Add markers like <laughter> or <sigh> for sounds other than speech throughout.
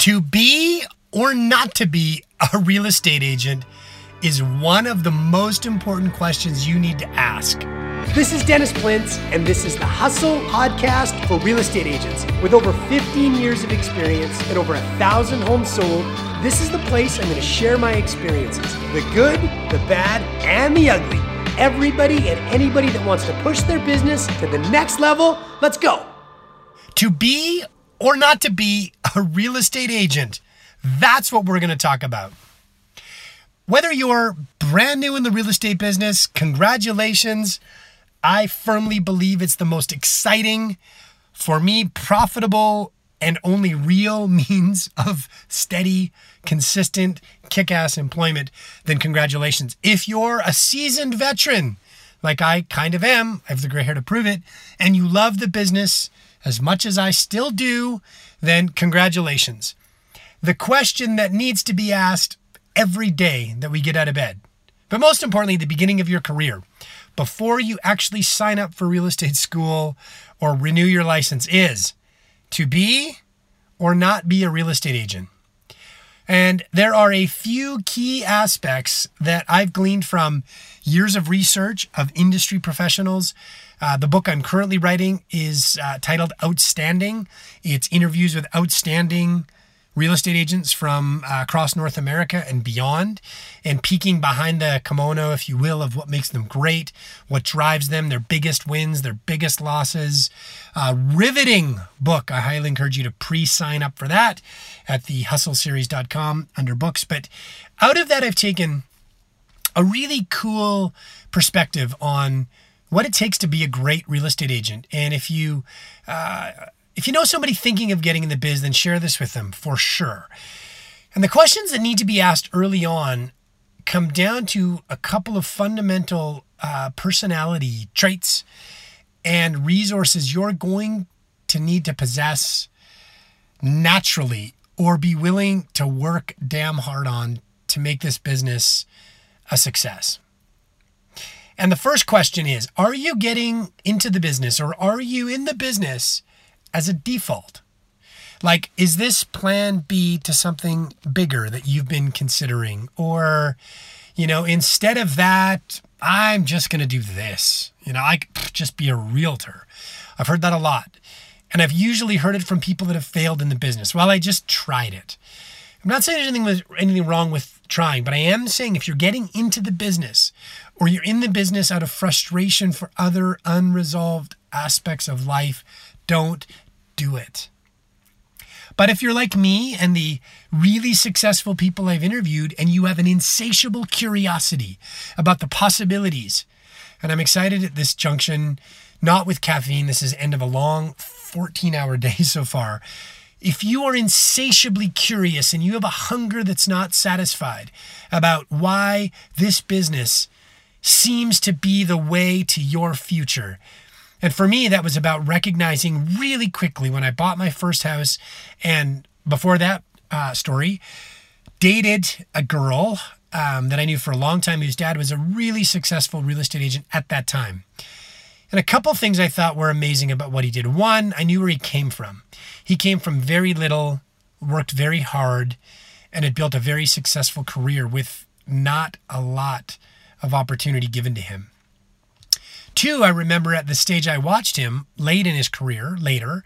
To be or not to be a real estate agent is one of the most important questions you need to ask. This is Dennis Plintz, and this is the Hustle Podcast for real estate agents. With over 15 years of experience and over a thousand homes sold, this is the place I'm going to share my experiences the good, the bad, and the ugly. Everybody and anybody that wants to push their business to the next level, let's go. To be or not to be a real estate agent, that's what we're going to talk about. Whether you're brand new in the real estate business, congratulations. I firmly believe it's the most exciting, for me, profitable, and only real <laughs> means of steady, consistent, kick ass employment, then congratulations. If you're a seasoned veteran, like I kind of am, I have the gray hair to prove it, and you love the business as much as I still do, then congratulations. The question that needs to be asked every day that we get out of bed, but most importantly, the beginning of your career, before you actually sign up for real estate school or renew your license, is to be or not be a real estate agent. And there are a few key aspects that I've gleaned from years of research of industry professionals. Uh, the book I'm currently writing is uh, titled Outstanding. It's interviews with outstanding real estate agents from uh, across North America and beyond, and peeking behind the kimono, if you will, of what makes them great, what drives them, their biggest wins, their biggest losses. Uh, riveting book. I highly encourage you to pre sign up for that at the hustleseries.com under books. But out of that, I've taken a really cool perspective on what it takes to be a great real estate agent. And if you, uh, if you know somebody thinking of getting in the biz, then share this with them for sure. And the questions that need to be asked early on come down to a couple of fundamental uh, personality traits and resources you're going to need to possess naturally or be willing to work damn hard on to make this business a success. And the first question is Are you getting into the business or are you in the business as a default? Like, is this plan B to something bigger that you've been considering? Or, you know, instead of that, I'm just going to do this. You know, I could just be a realtor. I've heard that a lot. And I've usually heard it from people that have failed in the business. Well, I just tried it. I'm not saying anything, anything wrong with trying, but I am saying if you're getting into the business or you're in the business out of frustration for other unresolved aspects of life, don't do it. But if you're like me and the really successful people I've interviewed, and you have an insatiable curiosity about the possibilities, and I'm excited at this junction, not with caffeine, this is end of a long 14 hour <laughs> day so far. If you are insatiably curious and you have a hunger that's not satisfied about why this business seems to be the way to your future, and for me, that was about recognizing really quickly when I bought my first house. And before that uh, story, dated a girl um, that I knew for a long time whose dad was a really successful real estate agent at that time. And a couple things I thought were amazing about what he did. One, I knew where he came from. He came from very little, worked very hard, and had built a very successful career with not a lot of opportunity given to him. Two, I remember at the stage I watched him late in his career, later,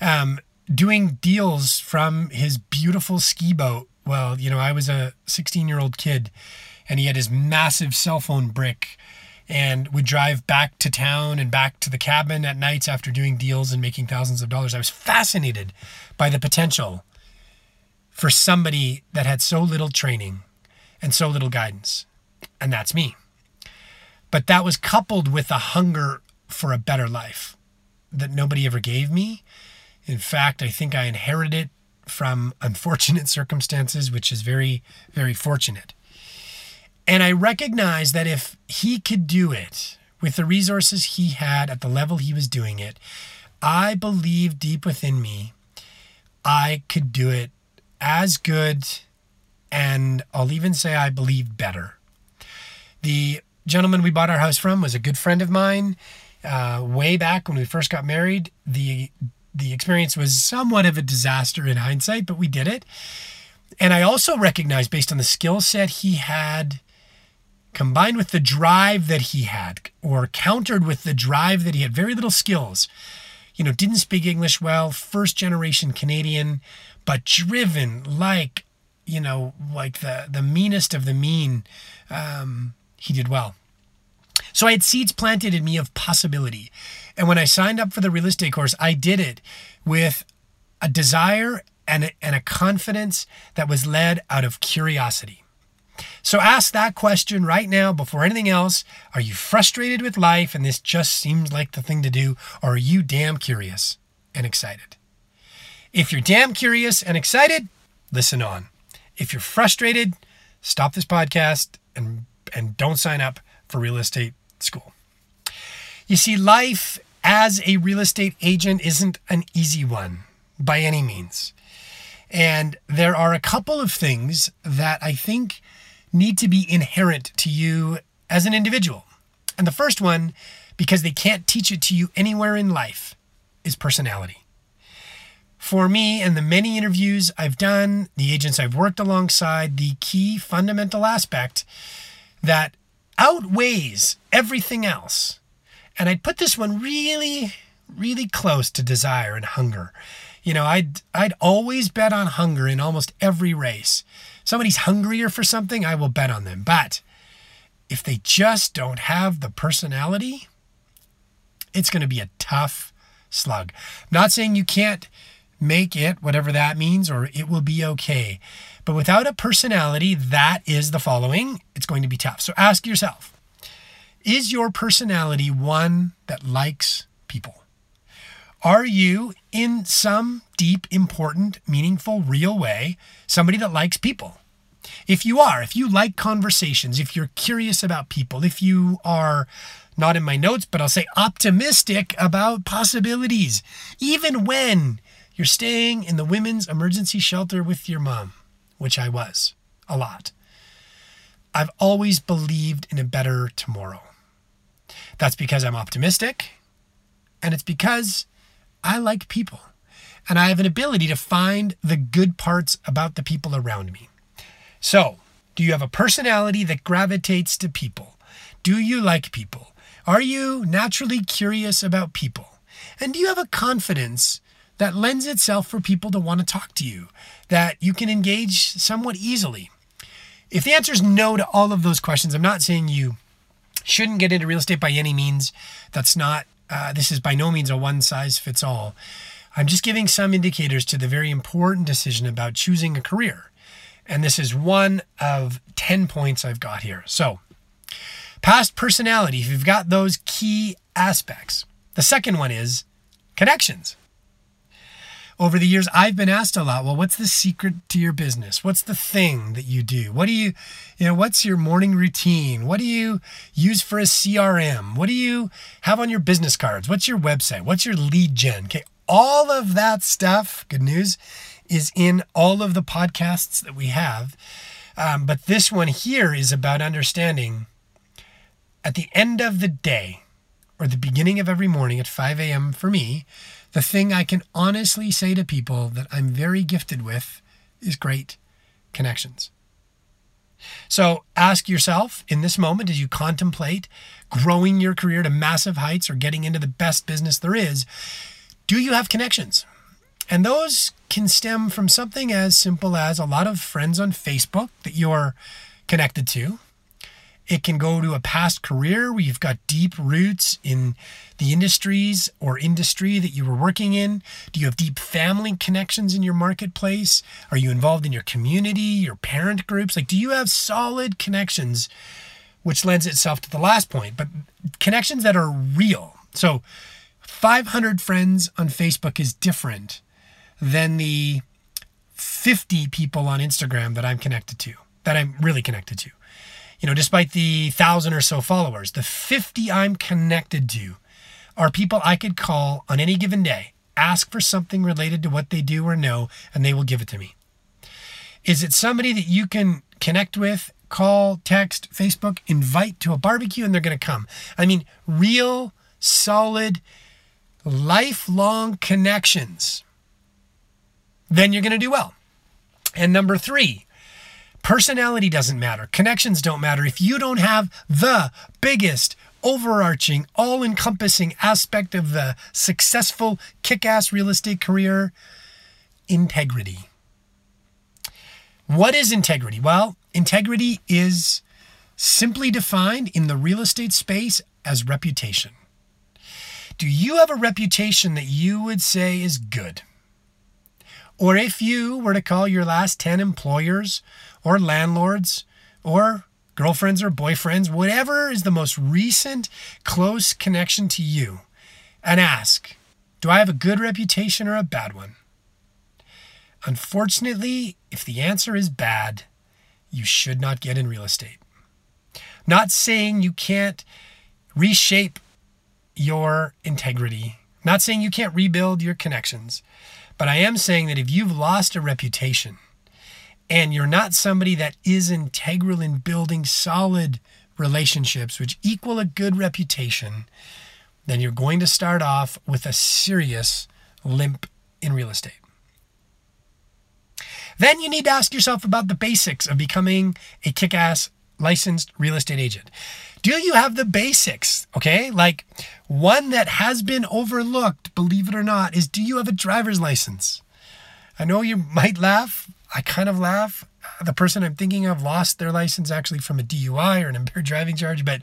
um, doing deals from his beautiful ski boat. Well, you know, I was a 16 year old kid and he had his massive cell phone brick and would drive back to town and back to the cabin at nights after doing deals and making thousands of dollars. I was fascinated by the potential for somebody that had so little training and so little guidance. And that's me. But that was coupled with a hunger for a better life that nobody ever gave me. In fact, I think I inherited it from unfortunate <laughs> circumstances, which is very, very fortunate. And I recognize that if he could do it with the resources he had at the level he was doing it, I believe deep within me I could do it as good and I'll even say I believe better. The gentleman we bought our house from was a good friend of mine. Uh, way back when we first got married, the the experience was somewhat of a disaster in hindsight, but we did it. And I also recognized, based on the skill set he had, combined with the drive that he had, or countered with the drive that he had, very little skills. You know, didn't speak English well, first generation Canadian, but driven like, you know, like the, the meanest of the mean. Um, he did well. So I had seeds planted in me of possibility. And when I signed up for the real estate course, I did it with a desire and a, and a confidence that was led out of curiosity. So ask that question right now before anything else. Are you frustrated with life and this just seems like the thing to do? Or are you damn curious and excited? If you're damn curious and excited, listen on. If you're frustrated, stop this podcast and, and don't sign up for real estate school. You see, life as a real estate agent isn't an easy one by any means. And there are a couple of things that I think need to be inherent to you as an individual. And the first one, because they can't teach it to you anywhere in life, is personality. For me and the many interviews I've done, the agents I've worked alongside, the key fundamental aspect that outweighs everything else. And I'd put this one really, really close to desire and hunger. You know, I'd I'd always bet on hunger in almost every race. Somebody's hungrier for something, I will bet on them. But if they just don't have the personality, it's going to be a tough slug. I'm not saying you can't make it, whatever that means, or it will be okay. But without a personality, that is the following it's going to be tough. So ask yourself Is your personality one that likes people? Are you, in some deep, important, meaningful, real way, somebody that likes people? If you are, if you like conversations, if you're curious about people, if you are not in my notes, but I'll say optimistic about possibilities, even when you're staying in the women's emergency shelter with your mom, which I was a lot. I've always believed in a better tomorrow. That's because I'm optimistic, and it's because I like people, and I have an ability to find the good parts about the people around me. So, do you have a personality that gravitates to people? Do you like people? Are you naturally curious about people? And do you have a confidence that lends itself for people to want to talk to you, that you can engage somewhat easily? If the answer is no to all of those questions, I'm not saying you shouldn't get into real estate by any means. That's not, uh, this is by no means a one size fits all. I'm just giving some indicators to the very important decision about choosing a career. And this is one of 10 points I've got here. So, past personality, if you've got those key aspects. The second one is connections over the years, I've been asked a lot, well, what's the secret to your business? What's the thing that you do? What do you, you know, what's your morning routine? What do you use for a CRM? What do you have on your business cards? What's your website? What's your lead gen? Okay. All of that stuff, good news, is in all of the podcasts that we have. Um, but this one here is about understanding at the end of the day or the beginning of every morning at 5 a.m. for me, the thing I can honestly say to people that I'm very gifted with is great connections. So ask yourself in this moment as you contemplate growing your career to massive heights or getting into the best business there is, do you have connections? And those can stem from something as simple as a lot of friends on Facebook that you're connected to it can go to a past career where you've got deep roots in the industries or industry that you were working in. Do you have deep family connections in your marketplace? Are you involved in your community, your parent groups? Like, do you have solid connections, which lends itself to the last point, but connections that are real? So, 500 friends on Facebook is different than the 50 people on Instagram that I'm connected to, that I'm really connected to you know, despite the thousand or so followers, the 50 I'm connected to are people I could call on any given day, ask for something related to what they do or know, and they will give it to me. Is it somebody that you can connect with, call, text, Facebook, invite to a barbecue, and they're going to come? I mean, real, solid, lifelong connections, then you're going to do well. And number three, personality doesn't matter. Connections don't matter. If you don't have the biggest, overarching, all encompassing aspect of the successful, kick ass real estate career, integrity. What is integrity? Well, integrity is simply defined in the real estate space as reputation. Do you have a reputation that you would say is good? Or if you were to call your last 10 employers or landlords or girlfriends or boyfriends, whatever is the most recent close connection to you, and ask, Do I have a good reputation or a bad one? Unfortunately, if the answer is bad, you should not get in real estate. Not saying you can't reshape your integrity, not saying you can't rebuild your connections, but I am saying that if you've lost a reputation and you're not somebody that is integral in building solid relationships, which equal a good reputation, then you're going to start off with a serious limp in real estate. Then you need to ask yourself about the basics of becoming a kick ass licensed real estate agent. Do you have the basics? Okay. Like one that has been overlooked, believe it or not, is do you have a driver's license? I know you might laugh. I kind of laugh. The person I'm thinking of lost their license actually from a DUI or an impaired driving charge, but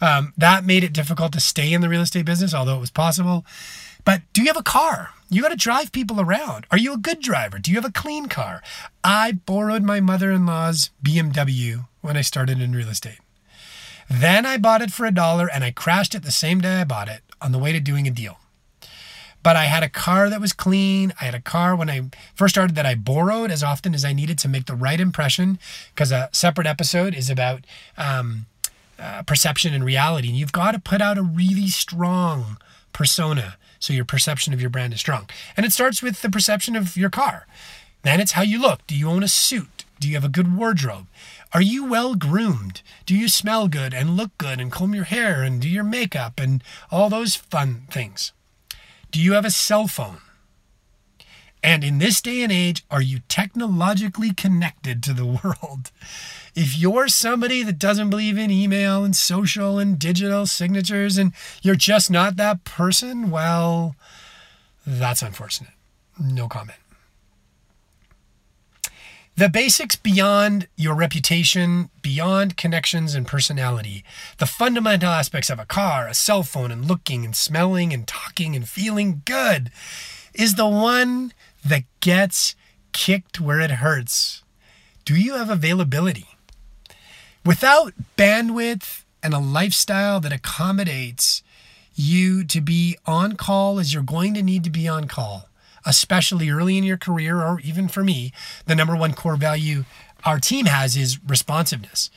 um, that made it difficult to stay in the real estate business, although it was possible. But do you have a car? You got to drive people around. Are you a good driver? Do you have a clean car? I borrowed my mother in law's BMW when I started in real estate. Then I bought it for a dollar and I crashed it the same day I bought it on the way to doing a deal. But I had a car that was clean. I had a car when I first started that I borrowed as often as I needed to make the right impression because a separate episode is about um, uh, perception and reality. And you've got to put out a really strong persona so your perception of your brand is strong. And it starts with the perception of your car. Then it's how you look. Do you own a suit? Do you have a good wardrobe? Are you well groomed? Do you smell good and look good and comb your hair and do your makeup and all those fun things? Do you have a cell phone? And in this day and age, are you technologically connected to the <laughs> world? If you're somebody that doesn't believe in email and social and digital signatures and you're just not that person, well, that's unfortunate. No comment. The basics beyond your reputation, beyond connections and personality, the fundamental aspects of a car, a cell phone, and looking and smelling and talking and feeling good is the one that gets kicked where it hurts. Do you have availability? Without bandwidth and a lifestyle that accommodates you to be on call as you're going to need to be on call, especially early in your career, or even for me, the number one core value our team has is responsiveness.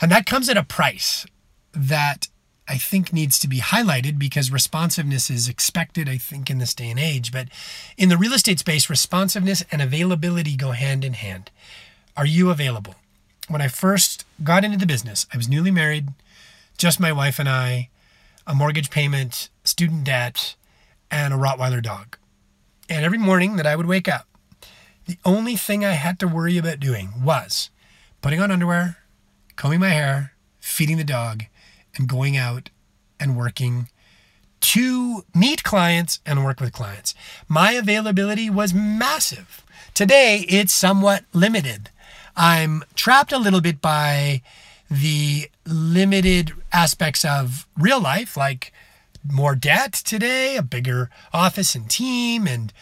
And that comes at a price that I think needs to be highlighted because responsiveness is expected, I think, in this day and age. But in the real estate space, responsiveness and availability go hand in hand. Are you available? When I first got into the business, I was newly married, just my wife and I, a mortgage payment, student debt, and a Rottweiler dog. And every morning that I would wake up, the only thing I had to worry about doing was putting on underwear, combing my hair, feeding the dog, and going out and working to meet clients and work with clients. My availability was massive. Today, it's somewhat limited. I'm trapped a little bit by the limited aspects of real life, like more debt today, a bigger office and team, and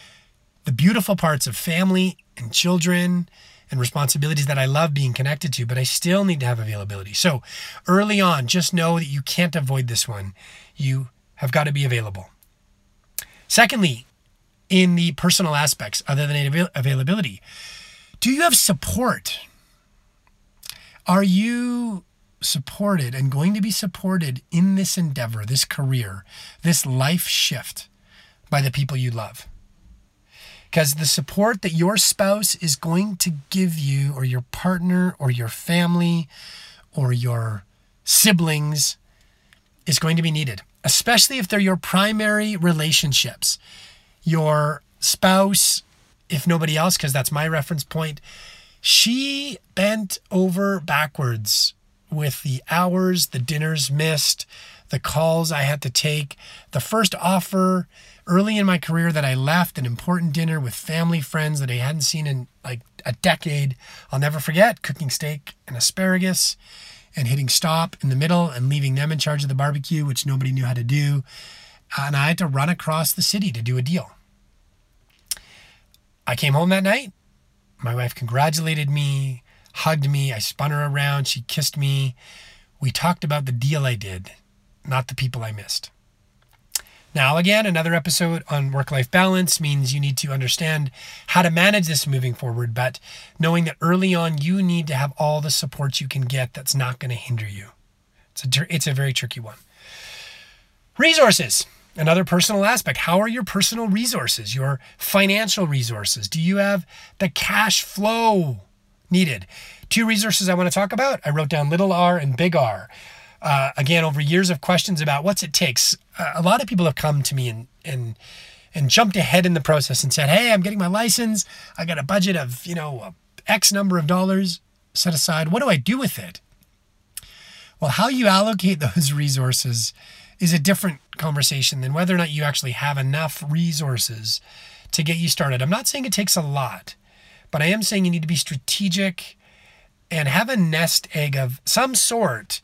the beautiful parts of family and children and responsibilities that I love being connected to, but I still need to have availability. So early on, just know that you can't avoid this one. You have got to be available. Secondly, in the personal aspects, other than avail- availability, do you have support? Are you supported and going to be supported in this endeavor, this career, this life shift by the people you love. Because the support that your spouse is going to give you, or your partner, or your family, or your siblings, is going to be needed. especially if they're your primary relationships, your spouse, if nobody else, because that's my reference point. She bent over backwards with the hours, the dinners missed, the calls I had to take, the first offer early in my career that I left an important dinner with family friends that I hadn't seen in like a decade. I'll never forget cooking steak and asparagus and hitting stop in the middle and leaving them in charge of the barbecue, which nobody knew how to do. And I had to run across the city to do a deal. I came home that night. My wife congratulated me, hugged me. I spun her around. She kissed me. We talked about the deal I did, not the people I missed. Now, again, another episode on work life balance means you need to understand how to manage this moving forward, but knowing that early on you need to have all the support you can get that's not going to hinder you. It's a, it's a very tricky one. Resources, another personal aspect. How are your personal resources, your financial resources? Do you have the cash flow needed? Two resources I want to talk about. I wrote down little r and big R uh, again, over years of questions about what's it takes, uh, a lot of people have come to me and, and, and jumped ahead in the process and said, Hey, I'm getting my license. I got a budget of, you know, X number of dollars set aside. What do I do with it? Well, how you allocate <laughs> those resources is a different conversation than whether or not you actually have enough resources to get you started. I'm not saying it takes a lot, but I am saying you need to be strategic and have a nest egg of some sort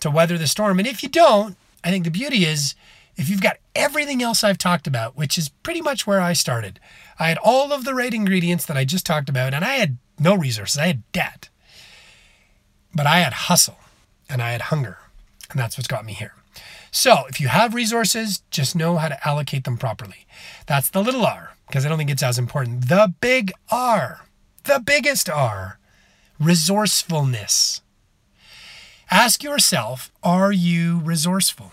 to weather the storm. And if you don't, I think the beauty is if you've got everything else I've talked about, which is pretty much where I started, I had all of the right ingredients that I just talked about, and I had no resources. I had debt. But I had hustle and I had hunger. And that's what's got me here. So if you have resources, just know how to allocate them properly. That's the little r, because I don't think it's as important. The big R, the biggest R, resourcefulness. Ask yourself, are you resourceful?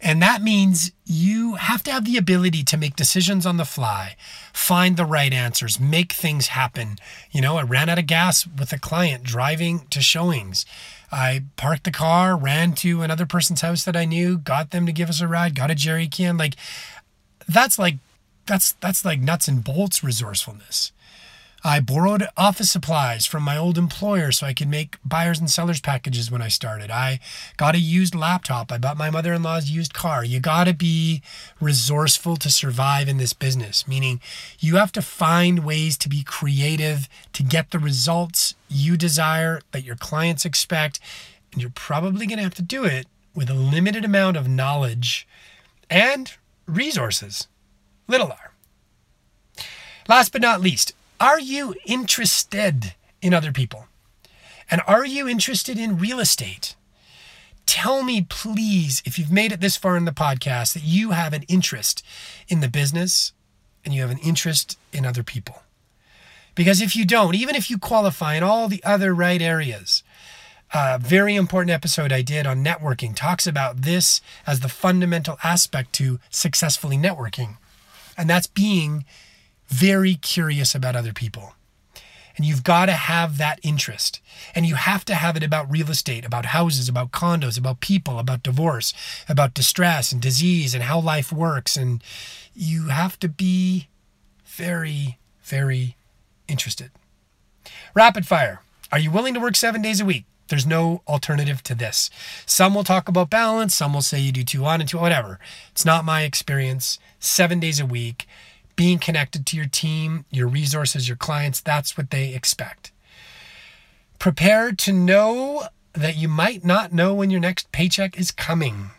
And that means you have to have the ability to make decisions on the fly, find the right answers, make things happen. You know, I ran out of gas with a client driving to showings. I parked the car, ran to another person's house that I knew, got them to give us a ride, got a jerry can. Like that's like that's that's like nuts and bolts resourcefulness. I borrowed office supplies from my old employer so I could make buyers and sellers packages when I started. I got a used laptop. I bought my mother in law's used car. You got to be resourceful to survive in this business, meaning you have to find ways to be creative to get the results you desire that your clients expect. And you're probably going to have to do it with a limited amount of knowledge and resources. Little r. Last but not least, are you interested in other people? And are you interested in real estate? Tell me, please, if you've made it this far in the podcast, that you have an interest in the business and you have an interest in other people. Because if you don't, even if you qualify in all the other right areas, a very important episode I did on networking talks about this as the fundamental aspect to successfully networking. And that's being very curious about other people. And you've got to have that interest. And you have to have it about real estate, about houses, about condos, about people, about divorce, about distress and disease and how life works. And you have to be very, very interested. Rapid fire. Are you willing to work seven days a week? There's no alternative to this. Some will talk about balance, some will say you do two on and two, whatever. It's not my experience. Seven days a week being connected to your team, your resources, your clients. That's what they expect. Prepare to know that you might not know when your next paycheck is coming.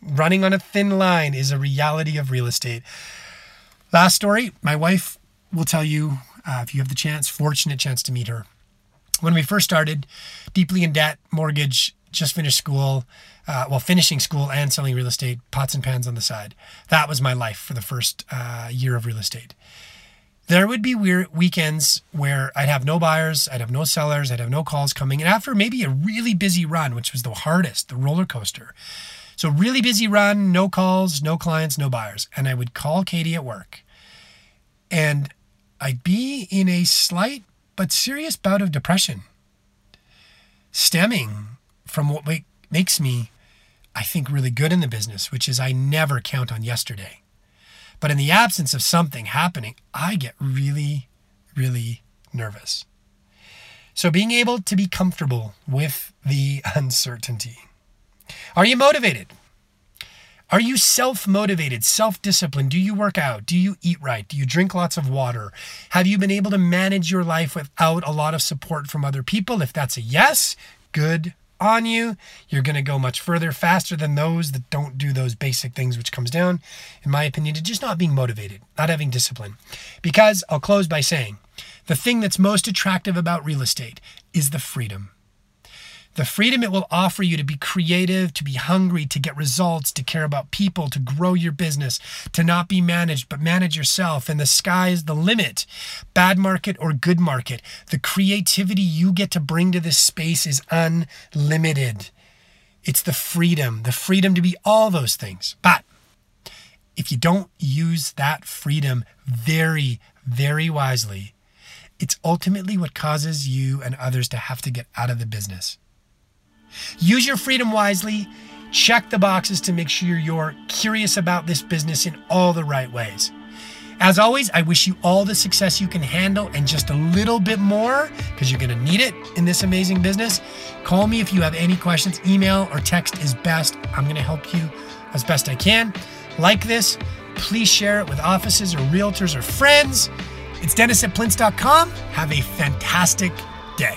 Running on a thin line is a reality of real estate. Last story my wife will tell you uh, if you have the chance, fortunate chance to meet her. When we first started, deeply in debt, mortgage, just finished school, uh, well, finishing school and selling real estate, pots and pans on the side. That was my life for the first uh, year of real estate. There would be weird weekends where I'd have no buyers, I'd have no sellers, I'd have no calls coming. And after maybe a really busy run, which was the hardest, the roller coaster. So, really busy run, no calls, no clients, no buyers. And I would call Katie at work. And I'd be in a slight but serious bout of depression, stemming from what makes me I think, really good in the business, which is I never count on yesterday. But in the absence of something happening, I get really, really nervous. So being able to be comfortable with the <laughs> uncertainty. Are you motivated? Are you self motivated, self disciplined? Do you work out? Do you eat right? Do you drink lots of water? Have you been able to manage your life without a lot of support from other people? If that's a yes, good on you. You're going to go much further, faster than those that don't do those basic things, which comes down, in my opinion, to just not being motivated, not having discipline. Because I'll close by saying the thing that's most attractive about real estate is the freedom. The freedom it will offer you to be creative, to be hungry, to get results, to care about people, to grow your business, to not be managed, but manage yourself. And the sky is the limit. Bad market or good market, the creativity you get to bring to this space is unlimited. It's the freedom, the freedom to be all those things. But if you don't use that freedom very, very wisely, it's ultimately what causes you and others to have to get out of the business. Use your freedom wisely. Check the boxes to make sure you're curious about this business in all the right ways. As always, I wish you all the success you can handle and just a little bit more because you're going to need it in this amazing business. Call me if you have any questions. Email or text is best. I'm going to help you as best I can. Like this, please share it with offices or realtors or friends. It's Dennis at Plintz.com. Have a fantastic day.